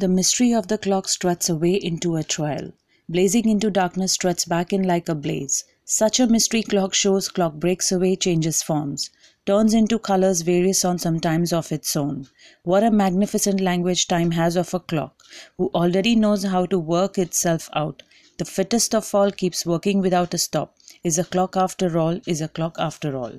The mystery of the clock struts away into a trial. Blazing into darkness struts back in like a blaze. Such a mystery clock shows clock breaks away, changes forms, turns into colors various on sometimes of its own. What a magnificent language time has of a clock, who already knows how to work itself out. The fittest of all keeps working without a stop. Is a clock after all, is a clock after all.